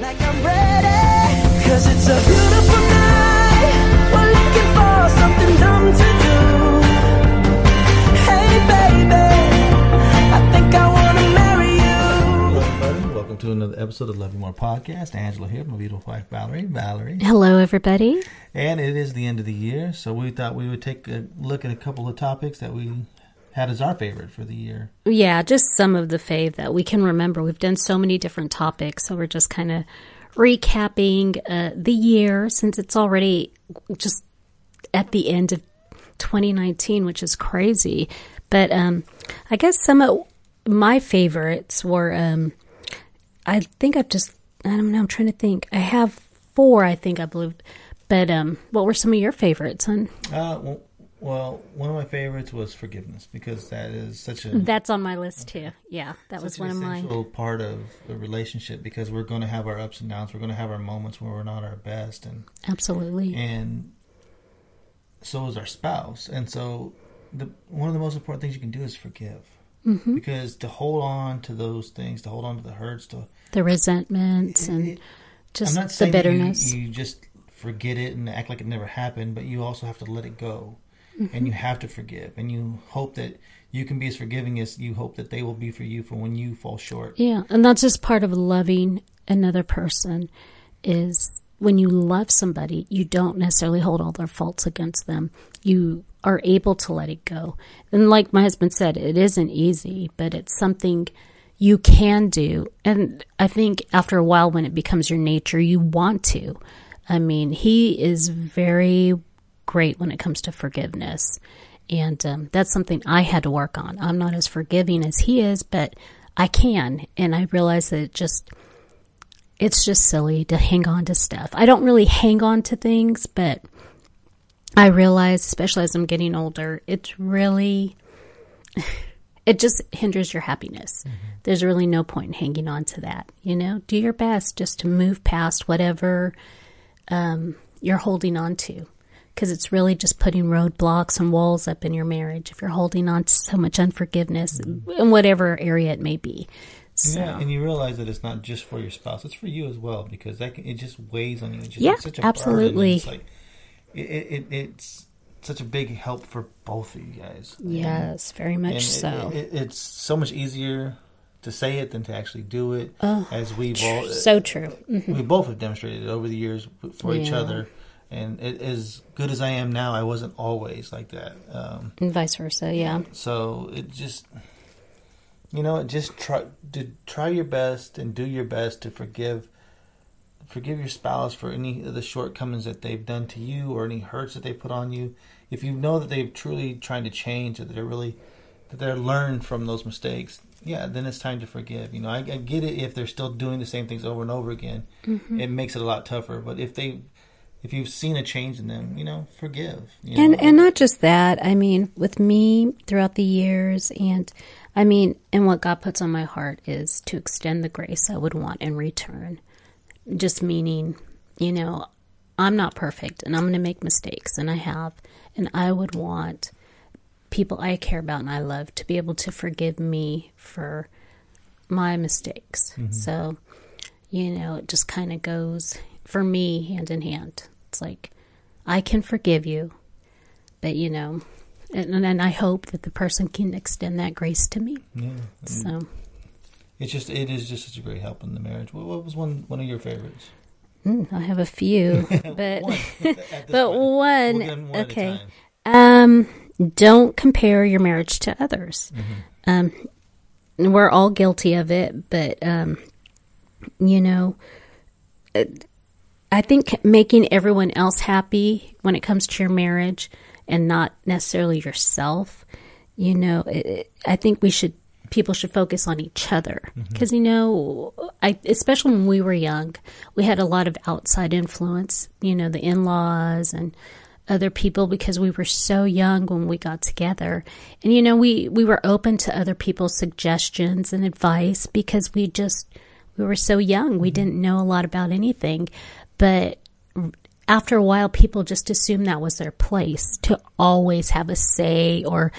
like I'm ready. Cause it's a beautiful night. We're looking for something dumb to do. Hey, baby, I think I wanna marry you. Hello, everybody. Welcome to another episode of Love You More Podcast. Angela here, my beautiful wife Valerie. Valerie. Hello, everybody. And it is the end of the year, so we thought we would take a look at a couple of topics that we had as our favorite for the year. Yeah, just some of the fave that we can remember. We've done so many different topics, so we're just kind of recapping uh, the year since it's already just at the end of 2019, which is crazy. But um, I guess some of my favorites were. Um, I think I've just. I don't know. I'm trying to think. I have four. I think I believe. But um, what were some of your favorites, hon? Uh, well, well, one of my favorites was forgiveness because that is such a That's on my list too. Yeah, that was one of mine. essential part of the relationship because we're going to have our ups and downs. We're going to have our moments where we're not our best, and Absolutely. and so is our spouse. And so, the one of the most important things you can do is forgive, Mm-hmm. because to hold on to those things, to hold on to the hurts, to the resentments and it- just I'm not the bitterness. You, you just forget it and act like it never happened, but you also have to let it go, Mm-hmm. and you have to forgive, and you hope that you can be as forgiving as you hope that they will be for you for when you fall short. yeah, and that's just part of loving another person is when you love somebody, you don't necessarily hold all their faults against them. You are able to let it go. And like my husband said, it isn't easy, but it's something you can do. And I think after a while, when it becomes your nature, you want to. I mean, he is very great when it comes to forgiveness. And um, that's something I had to work on. I'm not as forgiving as he is, but I can. And I realize that it just, it's just silly to hang on to stuff. I don't really hang on to things, but I realize, especially as I'm getting older, it's really, it just hinders your happiness. There's really no point in hanging on to that. You know, do your best just to move past whatever um, you're holding on to. Because it's really just putting roadblocks and walls up in your marriage if you're holding on to so much unforgiveness in whatever area it may be. So, Yeah, and you realize that it's not just for your spouse; it's for you as well because that can, it just weighs on you. It's just, Yeah, it's such a absolutely. It's like it, it, it, it's such a big help for both of you guys. And- yes, very much and it- so. It, it, it's so much easier to say it than to actually do it. as we've all, so true. Mm. we both have demonstrated it over the years for each other. And it, as good as I am now, I wasn't always like that. Um, And vice versa, yeah. so it just, you know, just try to try your best and do your best to forgive, forgive your spouse for any of the shortcomings that they've done to you or any hurts that they put on you. If you know that they're truly trying to change, or that they're really that they're learned from those mistakes, yeah, then it's time to forgive. You know, I, I get it if they're still doing the same things over and over again, it makes it a lot tougher. But if they if you've seen a change in them, you know, forgive. You know? And and not just that. I mean, with me throughout the years, and I mean, and what God puts on my heart is to extend the grace I would want in return. Just meaning, you know, I'm not perfect, and I'm going to make mistakes, and I have, and I would want people I care about and I love to be able to forgive me for my mistakes. Mm-hmm. So, you know, it just kind of goes for me hand in hand. It's like I can forgive you, but you know, and, and I hope that the person can extend that grace to me. yeah. So, It's just it is just such a great help in the marriage. What, what was one one of your favorites? mm, I have a few, but One, but point. one, We'll one okay. Um, don't compare your marriage to others. Um, we're all guilty of it, but um, you know, I think making everyone else happy when it comes to your marriage and not necessarily yourself. You know, it, I think we should people should focus on each other mm-hmm. because you know, I especially when we were young, we had a lot of outside influence. You know, the in laws and other people because we were so young when we got together. And you know, we we were open to other people's suggestions and advice because we just we were so young. We mm-hmm. didn't know a lot about anything. But after a while people just assumed that was their place to always have a say or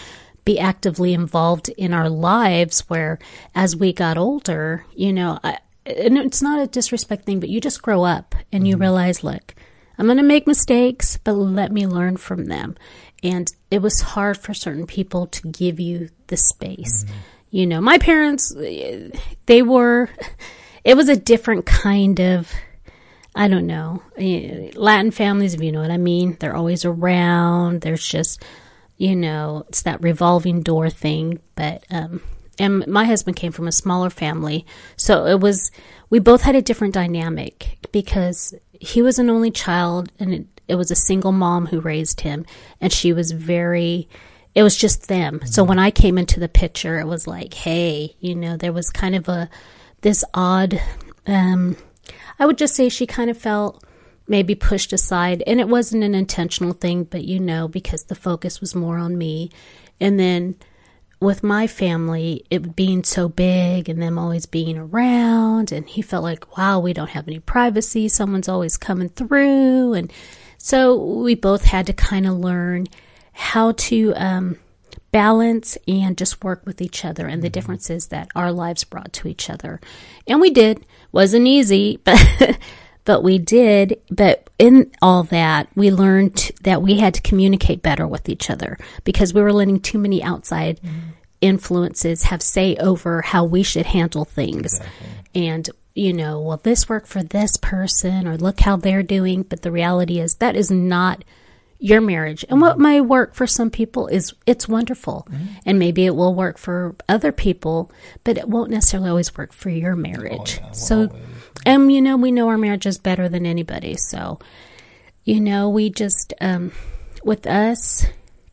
be actively involved in our lives where as we got older, you know, I and it's not a disrespect thing, but you just grow up and you mm-hmm. realize, look, I'm going to make mistakes, but let me learn from them. And it was hard for certain people to give you the space. Mm-hmm. You know, my parents, they were, it was a different kind of, I don't know, eh, Latin families, if you know what I mean. They're always around. There's just, you know, it's that revolving door thing. But, um, and my husband came from a smaller family. So it was, we both had a different dynamic because he was an only child and it, it was a single mom who raised him. And she was very, it was just them. So when I came into the picture, it was like, hey, you know, there was kind of a, this odd, um, I would just say she kind of felt maybe pushed aside and it wasn't an intentional thing, but you know, because the focus was more on me. And then with my family, it being so big and them always being around, and he felt like, wow, we don't have any privacy. Someone's always coming through. And so we both had to kind of learn how to um, balance and just work with each other and the differences that our lives brought to each other. And we did. Wasn't easy, but but we did. But in all that, we learned that we had to communicate better with each other because we were letting too many outside mm-hmm. influences have say over how we should handle things. And you know, well, this worked for this person, or look how they're doing. But the reality is that is not your marriage. And what might work for some people is it's wonderful. And maybe it will work for other people, but it won't necessarily always work for your marriage. yeah, so, always. and you know, we know our marriage is better than anybody. So, you know, we just, um, with us,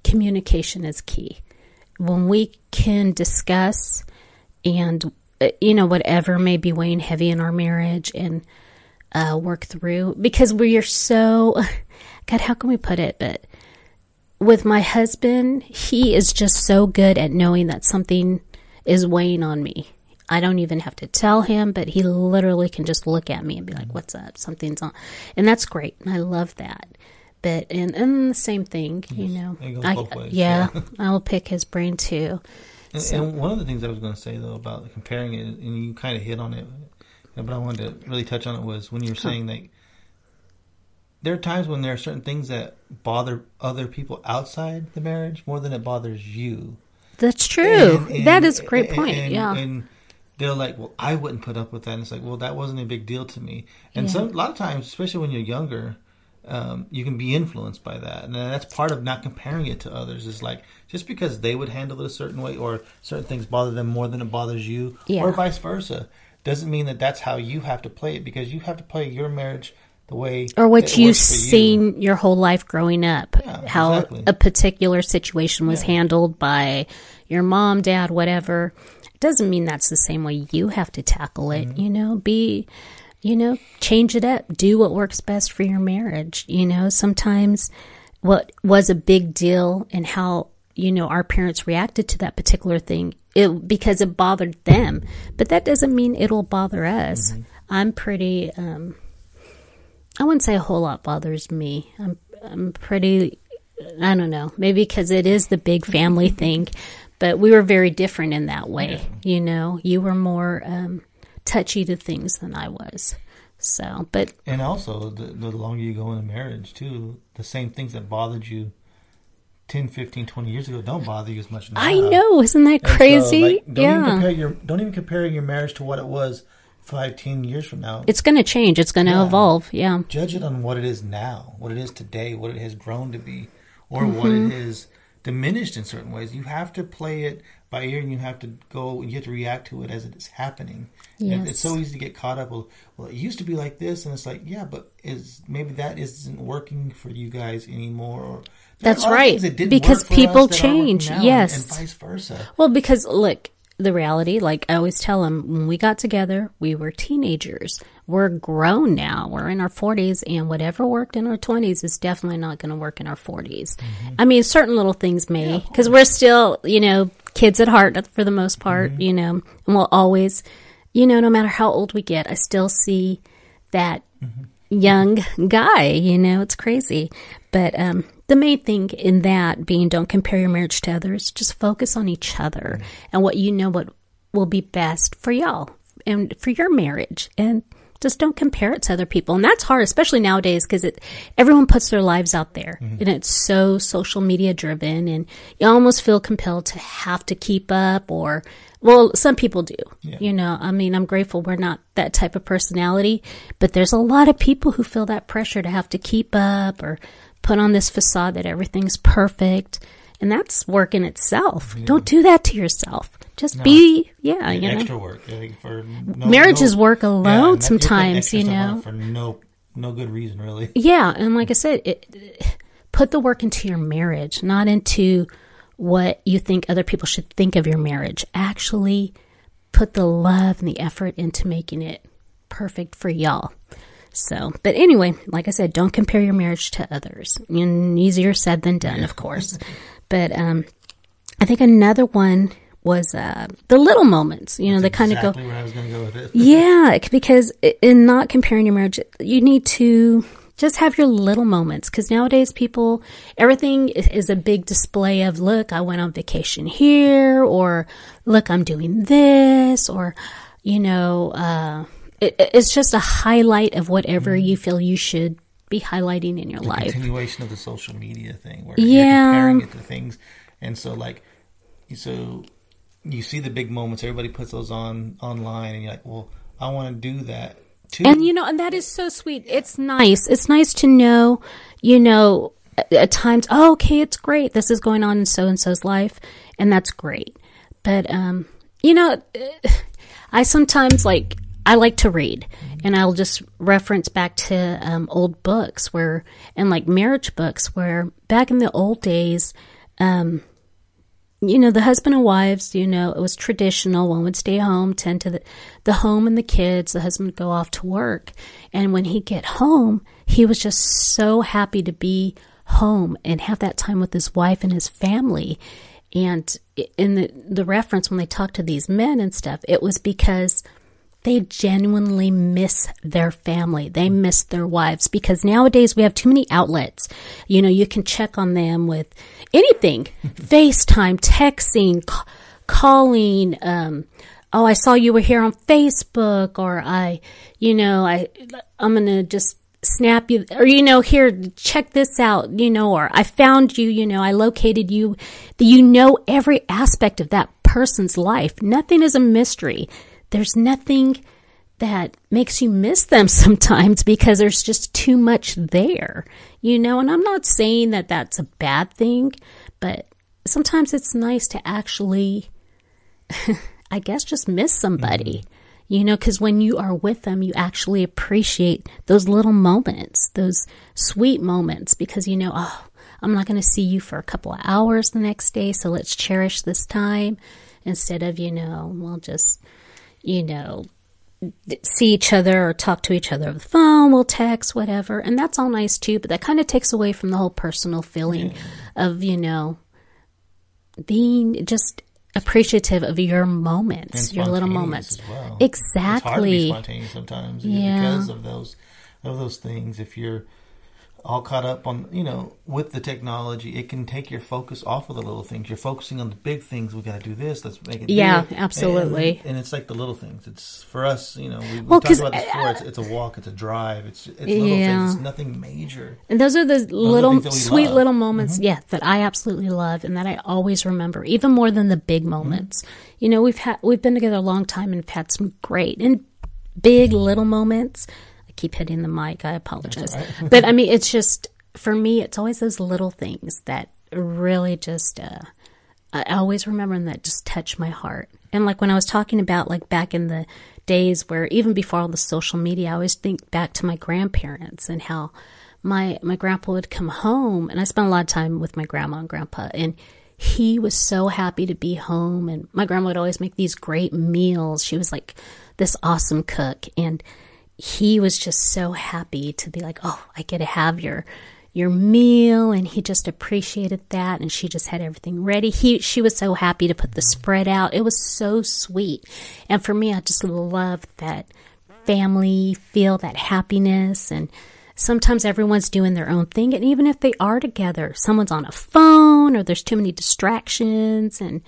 communication is key. When we can discuss and, uh, you know, whatever may be weighing heavy in our marriage and, uh, work through because we are so God, how can we put it? But with my husband, he is just so good at knowing that something is weighing on me. I don't even have to tell him, but he literally can just look at me and be like, mm-hmm. "What's up? Something's on," and that's great. And I love that. But and and the same thing, you know. I, ways, yeah, yeah. I'll pick his brain too. And, and one of the things I was going to say though about comparing it, and you kind of hit on it, but I wanted to really touch on it was when you were saying that there are times when there are certain things that bother other people outside the marriage more than it bothers you. That's true. And- and- that is a great and- point. and- yeah. And they're like, well, I wouldn't put up with that. And it's like, well, that wasn't a big deal to me. And Yeah. some, a lot of times, especially when you're younger, um, you can be influenced by that. And that's part of not comparing it to others. Is like, just because they would handle it a certain way or certain things bother them more than it bothers you, Yeah. or vice versa, doesn't mean that that's how you have to play it because you have to play your marriage the way or what you've for you. seen your whole life growing up Yeah, how exactly. a particular situation was Yeah. handled by your mom dad whatever doesn't mean that's the same way you have to tackle it Mm-hmm. you know be you know change it up do what works best for your marriage you know sometimes what was a big deal and how you know our parents reacted to that particular thing it because it bothered them but that doesn't mean it'll bother us Mm-hmm. i'm pretty um I wouldn't say a whole lot bothers me. I'm I'm pretty I don't know, maybe because it is the big family thing, but we were very different in that way. You know, you were more um, touchy to things than I was. So, but And also, the, the longer you go in a marriage, too, the same things that bothered you 10, 15, 20 years ago don't bother you as much now. I know, isn't that And so, crazy? like, don't even yeah, compare your don't even compare your marriage to what it was five, ten years from now. it's going to change. It's going to Yeah. evolve. Yeah, Judge it on what it is now, what it is today, what it has grown to be, or what Mm-hmm. it is diminished in certain ways. You have to play it by ear, and you have to go. And you have to react to it as it's happening. And Yes. It's so easy to get caught up. Well, well, it used to be like this, and it's like, yeah, but is maybe that isn't working for you guys anymore? Or That's a lot of right, that because people us that are working change, now, and- yes. and vice versa. Well, because look, the reality, like I always tell them, when we got together, we were teenagers. We're grown now. We're in our 40s, and whatever worked in our 20s is definitely not going to work in our 40s. Mm-hmm. I mean, certain little things may, because we're still, you know, kids at heart for the most part, mm-hmm. you know, and we'll always, you know, no matter how old we get, I still see that mm-hmm. young guy, you know, it's crazy. But um, the main thing in that being don't compare your marriage to others, just focus on each other and what you know what will be best for y'all. and for your marriage and just don't compare it to other people. And that's hard, especially nowadays because it, everyone puts their lives out there Mm-hmm. and it's so social media driven and you almost feel compelled to have to keep up or, well, some people do, you know, I mean, I'm grateful we're not that type of personality, but there's a lot of people who feel that pressure to have to keep up or put on this facade that everything's perfect. And that's work in itself. Don't do that to yourself. Just be, yeah, you know. extra work. I for no, Marriage no- is work alone and that- you're putting sometimes, you know. for no no good reason really. Yeah, and like I said, it, put the work into your marriage, not into what you think other people should think of your marriage. Actually, put the love and the effort into making it perfect for y'all. So, but anyway, like I said, don't compare your marriage to others. And easier said than done, of course. But um, I think another one was uh, the little moments. You know, they kind of go. where I was going to go with it. Yeah, because in not comparing your marriage, you need to just have your little moments. Because nowadays, people, everything is a big display of, look, I went on vacation here, or look, I'm doing this, or, you know, uh, it, it's just a highlight of whatever you feel you should be highlighting in your the life. continuation of the social media thing where Yeah. you're comparing it to things and so like so you see the big moments everybody puts those on online and you're like well i want to do that too And you know, and that is so sweet. It's nice. It's nice to know, you know, at, at times, oh, okay, it's great. This is going on in so and so's life, and that's great. But um, you know, I sometimes like I like to read, and I'll just reference back to um, old books where, and like marriage books where back in the old days, um, you know, the husband and wives, you know, it was traditional. One would stay home, tend to the, the home and the kids. The husband would go off to work. And when he'd get home, he was just so happy to be home and have that time with his wife and his family. And in the, the reference, when they talked to these men and stuff, it was because they genuinely miss their family. They miss their wives because nowadays we have too many outlets. You know, you can check on them with anything FaceTime, texting, c- calling. Um, oh, I saw you were here on Facebook, or I, you know, I, I'm going to just snap you, or, you know, here, check this out, you know, or I found you, you know, I located you. You know every aspect of that person's life. Nothing is a mystery there's nothing that makes you miss them sometimes because there's just too much there, you know. And I'm not saying that that's a bad thing, but sometimes it's nice to actually, I guess, just miss somebody, mm-hmm. you know, because when you are with them, you actually appreciate those little moments, those sweet moments, because you know, oh, I'm not going to see you for a couple of hours the next day, so let's cherish this time instead of, you know, we'll just you know, see each other or talk to each other over the phone, we'll text, whatever. And that's all nice too, but that kind of takes away from the whole personal feeling of, you know, being just appreciative of your moments, your little moments. well. It's hard to be Exactly. spontaneous sometimes Yeah. because of those of those things. If you're all caught up on you know with the technology, it can take your focus off of the little things. You're focusing on the big things. We got to do this. Let's make it. Yeah, bigger. absolutely. And, and it's like the little things. It's for us. You know, we, we Well, talked about this before. It's, it's a walk. It's a drive. It's it's little Yeah. things. It's nothing major. And those are the little things sweet love. little moments, mm-hmm. yeah, that I absolutely love and that I always remember, even more than the big mm-hmm. moments. You know, we've had we've been together a long time and have had some great and big little moments. Keep hitting the mic. I apologize, but I mean, it's just for me, it's always those little things that really just. Uh, I always remember and that just touch my heart. And like when I was talking about like back in the days where even before all the social media, I always think back to my grandparents and how my my grandpa would come home and I spent a lot of time with my grandma and grandpa and he was so happy to be home and my grandma would always make these great meals. She was like this awesome cook and he was just so happy to be like, "Oh, I get to have your your meal," and he just appreciated that. And she just had everything ready. He she was so happy to put the spread out. It was so sweet, and for me, I just love that family feel, that happiness, and sometimes everyone's doing their own thing. And even if they are together, someone's on a phone or there's too many distractions. And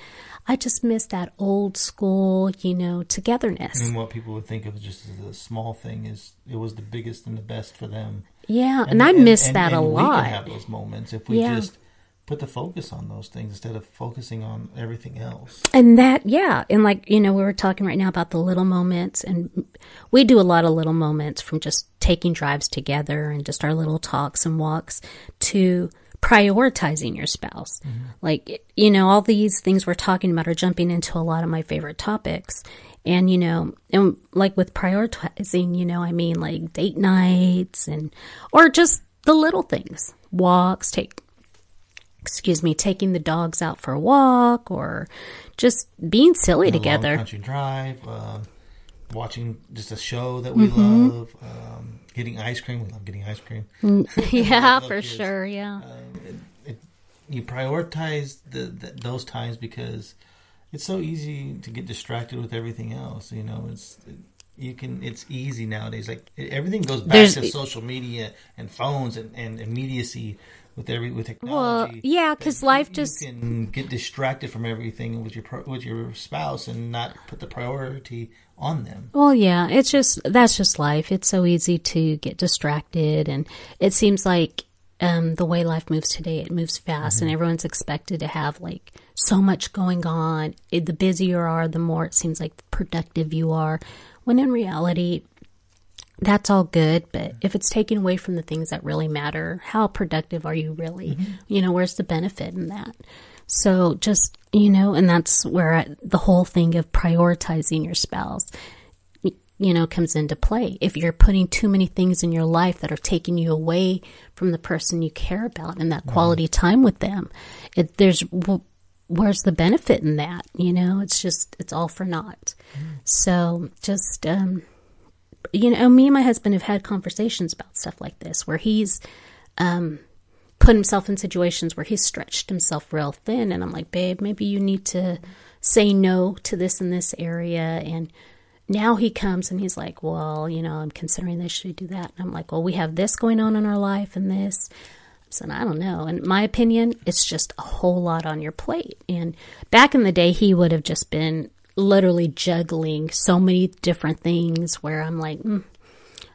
I just miss that old school, you know, togetherness. And what people would think of just as a small thing is it was the biggest and the best for them. Yeah. And, I miss and- that and a We lot. can have those moments if we Yeah. just put the focus on those things instead of focusing on everything else. And that, yeah. And like, you know, we were talking right now about the little moments, and we do a lot of little moments from just taking drives together and just our little talks and walks to prioritizing your spouse. Like, you know, all these things we're talking about are jumping into a lot of my favorite topics. And, you know, and like with prioritizing, you know, I mean like date nights and, or just the little things, walks, take, excuse me, taking the dogs out for a walk or just being silly together. country drive, um, watching just a show that we Mm-hmm. love, um, getting ice cream. We love getting ice cream. yeah, for kids. sure. Yeah. Um, it, it, you prioritize the, the those times because it's so easy to get distracted with everything else. You know, it's you can. It's easy nowadays. Like everything goes back There's- to social media and phones and, and immediacy with every with technology Well, yeah because life you just- can get distracted from everything with your with your spouse and not put the priority on them. Well, yeah, it's just that's just life. It's so easy to get distracted, and it seems like um, the way life moves today, it moves fast, and everyone's expected to have like so much going on. It, the busier you are, the more it seems like productive you are. When in reality, that's all good, but if it's taken away from the things that really matter, how productive are you really? Mm-hmm. You know, where's the benefit in that? So just, you know, and that's where I, the whole thing of prioritizing your spouse, you know, comes into play. If you're putting too many things in your life that are taking you away from the person you care about and that mm-hmm. quality time with them, it, there's, well, where's the benefit in that? You know, it's just, it's all for naught. So just, um, you know, me and my husband have had conversations about stuff like this where he's um, put himself in situations where he's stretched himself real thin. And I'm like, babe, maybe you need to say no to this in this area. And now he comes and he's like, well, you know, I'm considering this, should I do that? And I'm like, well, we have this going on in our life and this. So I don't know. In my opinion, it's just a whole lot on your plate. And back in the day, he would have just been literally juggling so many different things where I'm like, mm,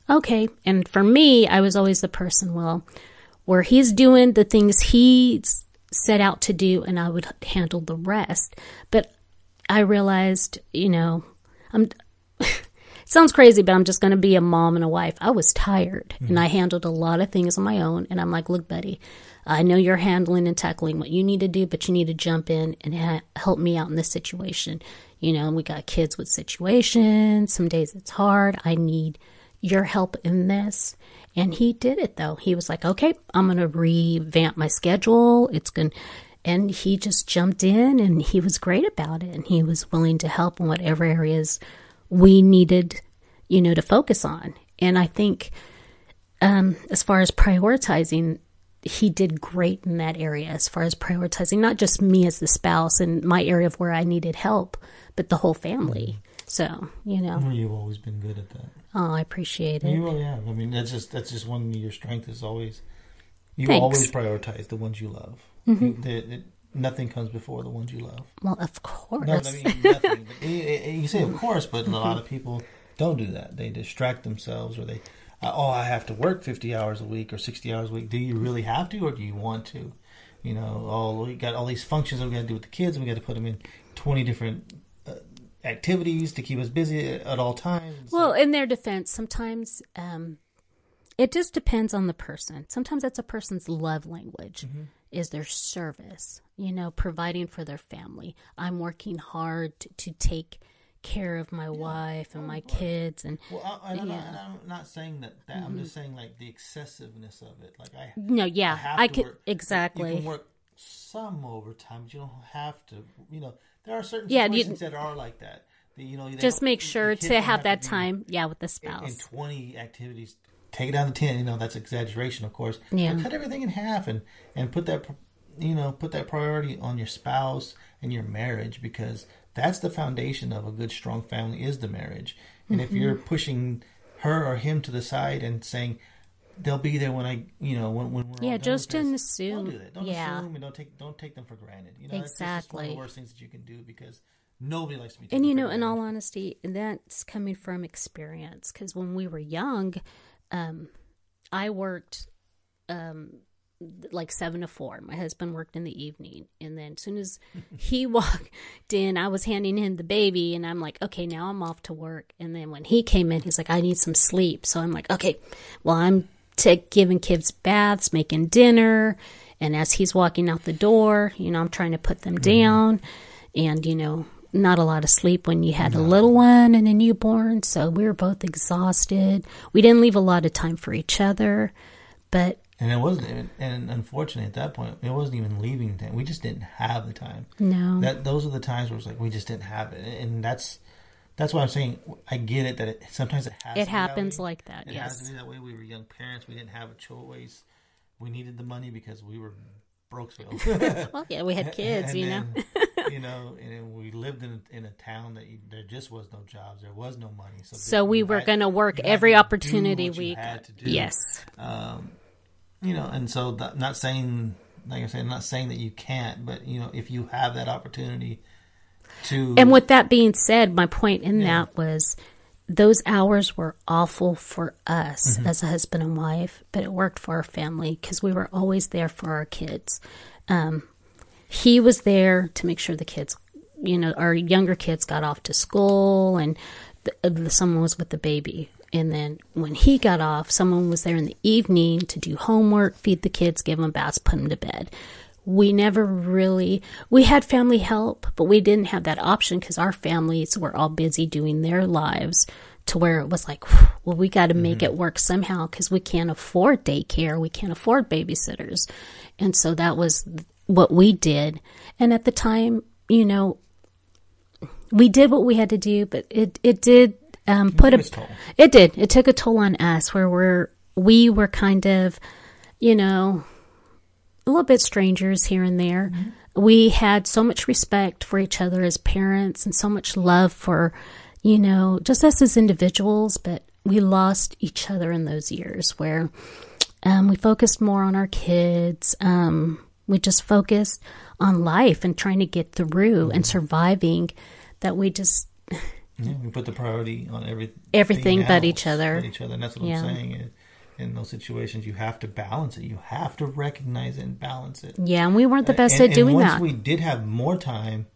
okay. And for me, I was always the person, well, where he's doing the things he's set out to do and I would handle the rest. But I realized, you know, I'm sounds crazy, but I'm just going to be a mom and a wife. I was tired and mm-hmm. I handled a lot of things on my own. And I'm like, look, buddy, I know you're handling and tackling what you need to do, but you need to jump in and ha- help me out in this situation. You know, we got kids with situations. Some days it's hard. I need your help in this. And he did it though. He was like, okay, I'm going to revamp my schedule. It's going to, and he just jumped in and he was great about it. And he was willing to help in whatever areas we needed, you know, to focus on. And I think, um, as far as prioritizing, he did great in that area as far as prioritizing not just me as the spouse and my area of where I needed help, but the whole family. So, you know, Well, You've always been good at that. oh, I appreciate it. You really have. I mean, that's just that's just one of your strengths. Is always you Thanks. always prioritize the ones you love. The- it- nothing comes before the ones you love. Well, of course. No, I mean nothing. You, say of course, but a lot of people don't do that. They distract themselves, or they, uh, oh, I have to work fifty hours a week or sixty hours a week. Do you really have to, or do you want to? You know, oh, we got all these functions that we got to do with the kids. We got to put them in twenty different uh, activities to keep us busy at all times. Well, in their defense, sometimes um, it just depends on the person. Sometimes that's a person's love language is their service, you know, providing for their family. I'm working hard to, to take care of my wife and oh, my kids and Well, I, not, Yeah. I'm not saying that. that I'm just mm-hmm. saying like the excessiveness of it. Like I, no, yeah, I have I could work. exactly. You can work some overtime, but you don't have to. You know, there are certain Yeah, you- that are like that. you know, just make sure to don't have that time, yeah, with the in, spouse. in 20 activities. Take it down to 10. You know, that's exaggeration, of course. Yeah. But cut everything in half and and put that, you know, put that priority on your spouse and your marriage because that's the foundation of a good, strong family is the marriage. And if Mm-hmm. you're pushing her or him to the side and saying, they'll be there when I, you know, when when we're Yeah, done just don't this. assume. Don't do that. Don't Yeah. assume and don't take don't take them for granted. You know, just- it's one of the worst things that you can do because nobody likes to be. And you know, in all honesty, and that's coming from experience. Because when we were young, um, I worked um, like seven to four. My husband worked in the evening, and then as soon as he walked in, I was handing him the baby, and I'm like, okay, now I'm off to work. And then when he came in, he's like, I need some sleep. So I'm like, okay, well, I'm t- giving kids baths, making dinner, and as he's walking out the door, you know, I'm trying to put them down, and you know. Not a lot of sleep when you had a little one and a newborn, so we were both exhausted. We didn't leave a lot of time for each other, but and it wasn't even, and unfortunately at that point it wasn't even leaving time. We just didn't have the time. no. That those are the times where it's like we just didn't have it, and that's that's why I'm saying I get it that it, sometimes it has. to It that happens like that, It yes. has to be that way. We were young parents. We didn't have a choice. We needed the money because we were Brokesville. Well, yeah, we had kids, And you know. then, you know, and we lived in a, in a town that you, there just was no jobs, there was no money. So, So we were going to work every opportunity we had to do. Yes. Um, you know, and so that, not saying, like I said, I'm not saying that you can't, but you know, if you have that opportunity to, And with that being said, my point in that was those hours were awful for us Mm-hmm. as a husband and wife, but it worked for our family because we were always there for our kids. Um, he was there to make sure the kids, you know, our younger kids got off to school and the, uh, the, someone was with the baby. And then when he got off, someone was there in the evening to do homework, feed the kids, give them baths, put them to bed. We never really, we had family help, but we didn't have that option because our families were all busy doing their lives to where it was like, well, we got to make mm-hmm. it work somehow because we can't afford daycare. We can't afford babysitters. And so that was what we did. And at the time, you know, we did what we had to do, but it, it did um, put took a toll. it did. It took a toll on us where we're we were kind of, you know, a little bit strangers here and there. We had so much respect for each other as parents and so much love for, you know, just us as individuals, but we lost each other in those years where um, we focused more on our kids. Um, we just focused on life and trying to get through and mm-hmm. surviving that we just Yeah, we put the priority on everything. Everything but each other. But each other, and that's what Yeah. I'm saying. In, in those situations, you have to balance it. You have to recognize it and balance it. yeah, and we weren't the best and, at doing and once that. we did have more time,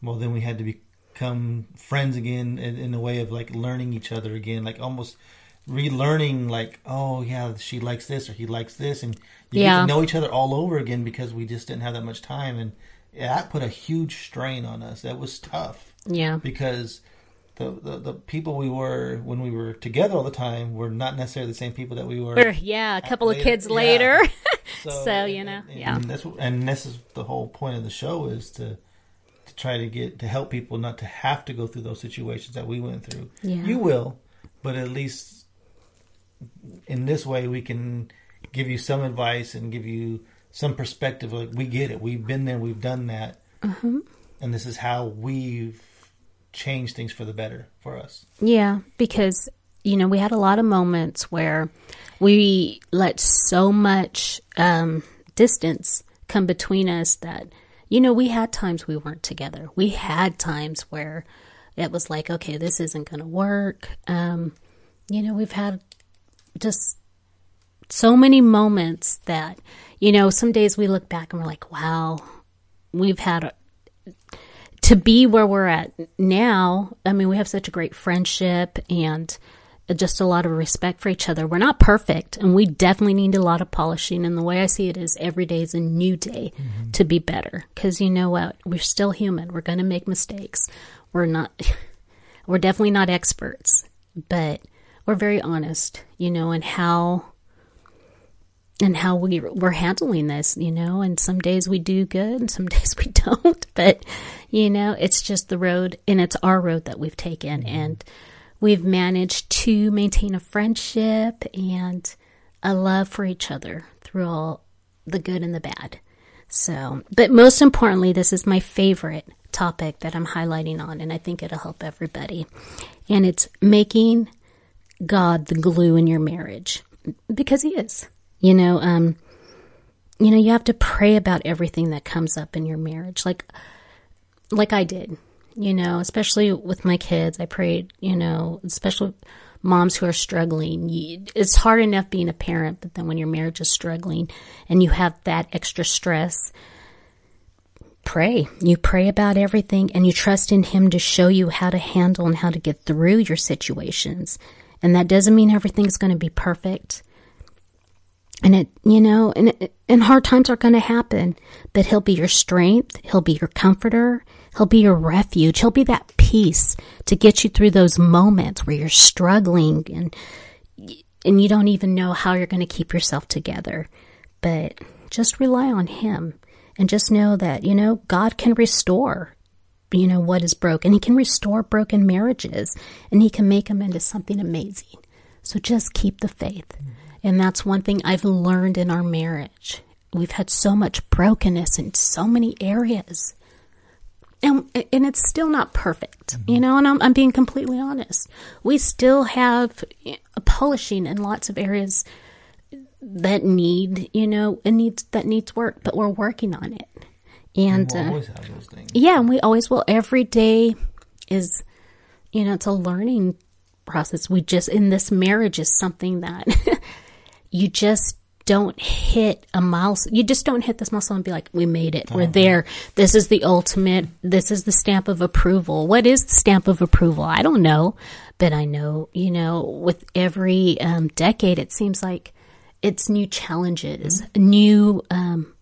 well, then we had to become friends again in, in a way of like learning each other again, like almost relearning. Like, oh yeah, she likes this or he likes this, and you get to know each other all over again because we just didn't have that much time, and that put a huge strain on us. That was tough yeah. because the, the the people we were when we were together all the time were not necessarily the same people that we were. Or, yeah, a couple of later- kids yeah. later. So, So, you know, and, yeah. and that's what- and this is the whole point of the show is to to try to get to help people not to have to go through those situations that we went through. Yeah. You will, but at least in this way we can give you some advice and give you some perspective. Like we get it, we've been there, we've done that, Mm-hmm. and this is how we've changed things for the better for us. Yeah, because you know we had a lot of moments where we let so much um, distance come between us that you know we had times we weren't together. We had times where it was like, okay, this isn't going to work. Um, you know, we've had just so many moments that you know some days we look back and we're like, wow, we've had a, to be where we're at now, I mean, we have such a great friendship and just a lot of respect for each other. We're not perfect, and we definitely need a lot of polishing. And the way I see it is every day is a new day mm-hmm. to be better. Because you know what? We're still human. We're going to make mistakes. We're not, we're definitely not experts, but we're very honest, you know, and how and how we we're handling this, you know, and some days we do good and some days we don't, but you know, it's just the road and it's our road that we've taken mm-hmm. and we've managed to maintain a friendship and a love for each other through all the good and the bad. So, but most importantly, this is my favorite topic that I'm highlighting on and I think it'll help everybody. And it's making God the glue in your marriage. because he is. You know, um, you know, you have to pray about everything that comes up in your marriage, like, like I did. You know, especially with my kids, I prayed. You know, especially moms who are struggling. It's hard enough being a parent, but then when your marriage is struggling and you have that extra stress, pray. You pray about everything and you trust in Him to show you how to handle and how to get through your situations. And that doesn't mean everything's going to be perfect. And it, you know, and, it, and hard times are going to happen, but He'll be your strength. He'll be your comforter. He'll be your refuge. He'll be that peace to get you through those moments where you're struggling and, and you don't even know how you're going to keep yourself together. But just rely on Him and just know that, you know, God can restore, you know, what is broken. He can restore broken marriages and He can make them into something amazing. So just keep the faith. And that's one thing I've learned in our marriage. We've had so much brokenness in so many areas. And, and it's still not perfect, mm-hmm. you know, and I'm, I'm being completely honest. We still have eh, polishing in lots of areas that need, you know, it needs that needs work, but we're working on it. And We'll uh, always have those things. yeah, and we always will. Every day is, you know, it's a learning process. We just in this marriage is something that you just don't hit a milestone. You just don't hit this milestone and be like, "We made it. We're there. This is the ultimate. This is the stamp of approval." What is the stamp of approval? I don't know, but I know, you know, with every um, decade, it seems like it's new challenges, new um,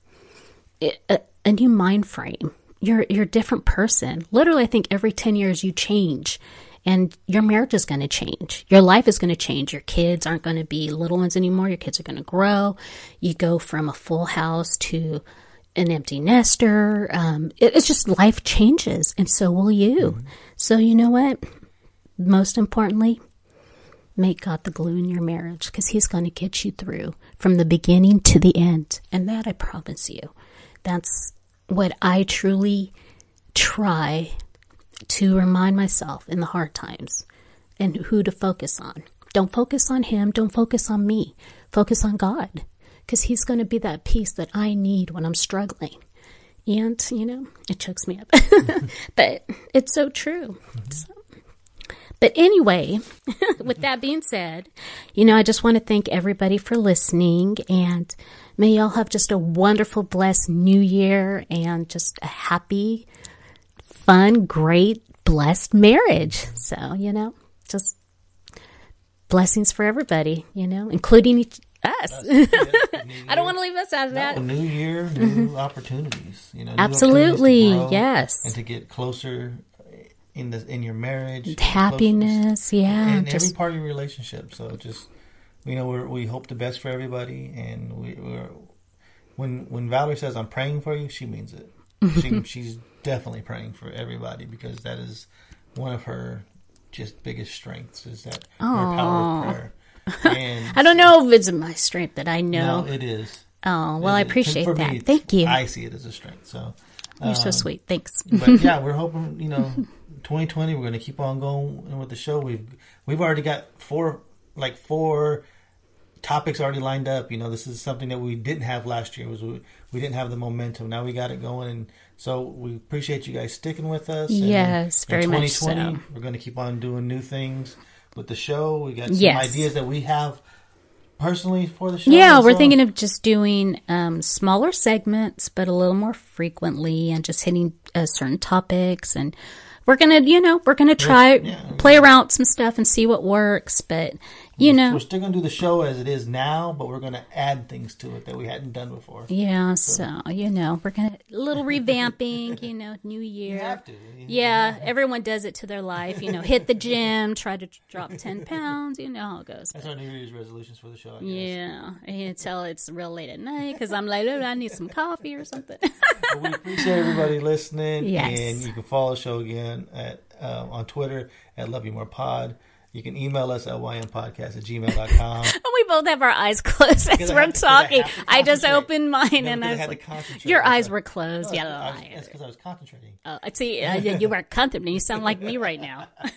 a, a new mind frame. You're you're a different person. Literally, I think every ten years you change, and your marriage is going to change. Your life is going to change. Your kids aren't going to be little ones anymore. Your kids are going to grow. You go from a full house to an empty nester. Um, it, it's just life changes, and so will you. So you know what? Most importantly, make God the glue in your marriage because He's going to get you through from the beginning to the end. And that I promise you. That's what I truly try to remind myself in the hard times and who to focus on. Don't focus on Him. Don't focus on me. Focus on God because He's going to be that peace that I need when I'm struggling. And, you know, it chokes me up. but it's so true. Mm-hmm. So, but anyway, with that being said, you know, I just want to thank everybody for listening and may y'all have just a wonderful, blessed new year and just a happy, fun, great, blessed marriage. So, you know, just blessings for everybody, you know, including each, us. I don't want to leave us out of that. No, new year, mm-hmm. new opportunities. You know, Absolutely, opportunities yes. and to get closer in the in your marriage, Happiness, yeah. and just every part of your relationship. So just you know, we're, we hope the best for everybody, and we, we're when when Valerie says I'm praying for you, she means it. she, she's definitely praying for everybody because that is one of her just biggest strengths is that her power of prayer. And I don't know if it's my strength that I know. no, it is. oh, well, I It is. appreciate me, that. it's- Thank you. I see it as a strength. So, You're so um, sweet. Thanks. but yeah, we're hoping you know, 2020 we're going to keep on going with the show. We've we've already got four like four topics already lined up. You know, this is something that we didn't have last year. Was we, we didn't have the momentum. Now we got it going, and so we appreciate you guys sticking with us. And Yes, very much so. We're going to keep on doing new things with the show. We got some Yes. ideas that we have personally for the show. Yeah, we're thinking of just doing um, smaller segments, but a little more frequently, and just hitting uh, certain topics. And we're gonna, you know, we're gonna try yeah, play around with some stuff and see what works. But you know We're still going to do the show as it is now, but we're going to add things to it that we hadn't done before. yeah. So you know, we're gonna a little revamping. You know, new year. You have to. Yeah, everyone does it to their life. You know, hit the gym, try to drop ten pounds. You know how it goes. That's our New Year's resolutions for the show. I guess. Yeah, until it's real late at night because I'm like, oh, I need some coffee or something. But we appreciate everybody listening. Yes. And you can follow the show again at um, on Twitter at Love You More Pod. You can email us at ympodcast at gmail.com. And we both have our eyes closed as I we're to- because I talking. I, just opened mine No, and I was had to like, concentrate. your eyes were closed. No, yeah, I. That's because I was concentrating. Uh, see, uh, you were contemplating. You sound like me right now.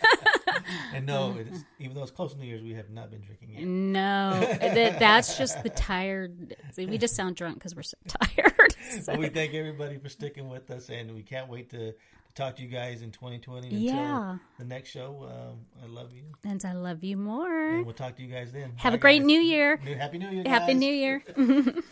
And no, it is, even though it's close to New Year's, we have not been drinking yet. No, that, that's just the tired. see, We just sound drunk because we're so tired. So- we thank everybody for sticking with us, and we can't wait to talk to you guys in 2020 until Yeah. the next show. Um, I love you, and I love you more. and we'll talk to you guys then. Have a great guys. New Year. Happy New Year! Happy guys. New Year.